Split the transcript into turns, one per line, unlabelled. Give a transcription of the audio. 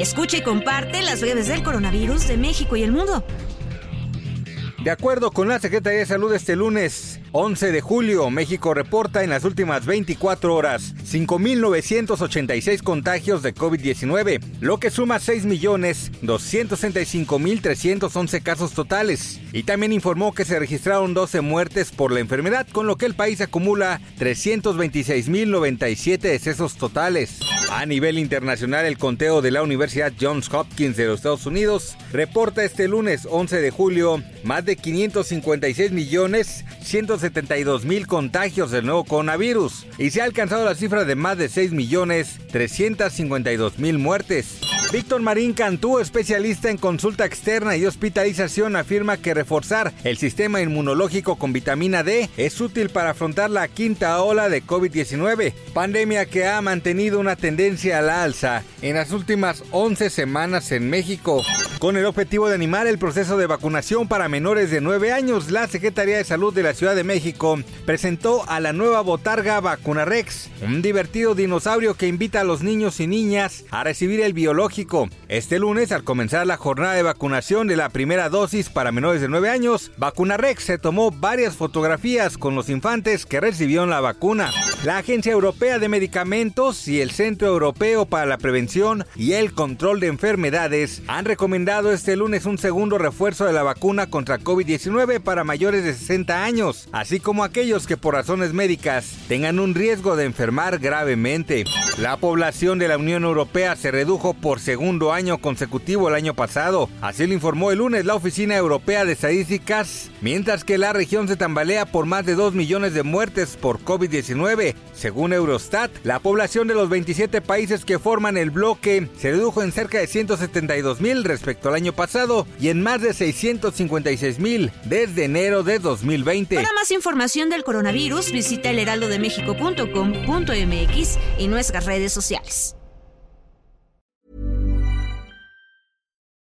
Escucha y comparte las redes del coronavirus de México y el mundo.
De acuerdo con la Secretaría de Salud este lunes 11 de julio, México reporta en las últimas 24 horas 5.986 contagios de COVID-19, lo que suma 6.265.311 casos totales. Y también informó que se registraron 12 muertes por la enfermedad, con lo que el país acumula 326.097 decesos totales. A nivel internacional, el conteo de la Universidad Johns Hopkins de los Estados Unidos reporta este lunes 11 de julio más de 556 millones 172 mil contagios del nuevo coronavirus y se ha alcanzado la cifra de más de 6 millones 352 mil muertes. Víctor Marín Cantú, especialista en consulta externa y hospitalización, afirma que reforzar el sistema inmunológico con vitamina D es útil para afrontar la quinta ola de COVID-19, pandemia que ha mantenido una tendencia a la alza en las últimas 11 semanas en México. Con el objetivo de animar el proceso de vacunación para menores de 9 años, la Secretaría de Salud de la Ciudad de México presentó a la nueva botarga Vacunarex, un divertido dinosaurio que invita a los niños y niñas a recibir el biológico este lunes, al comenzar la jornada de vacunación de la primera dosis para menores de 9 años, Vacunarex se tomó varias fotografías con los infantes que recibieron la vacuna. La Agencia Europea de Medicamentos y el Centro Europeo para la Prevención y el Control de Enfermedades han recomendado este lunes un segundo refuerzo de la vacuna contra COVID-19 para mayores de 60 años, así como aquellos que por razones médicas tengan un riesgo de enfermar gravemente. La población de la Unión Europea se redujo por segundo año consecutivo el año pasado, así lo informó el lunes la Oficina Europea de Estadísticas, mientras que la región se tambalea por más de 2 millones de muertes por COVID-19. Según Eurostat, la población de los 27 países que forman el bloque se redujo en cerca de 172 mil respecto al año pasado y en más de 656 mil desde enero de 2020.
Para más información del coronavirus, visita elheraldodemexico.com.mx y nuestras redes sociales.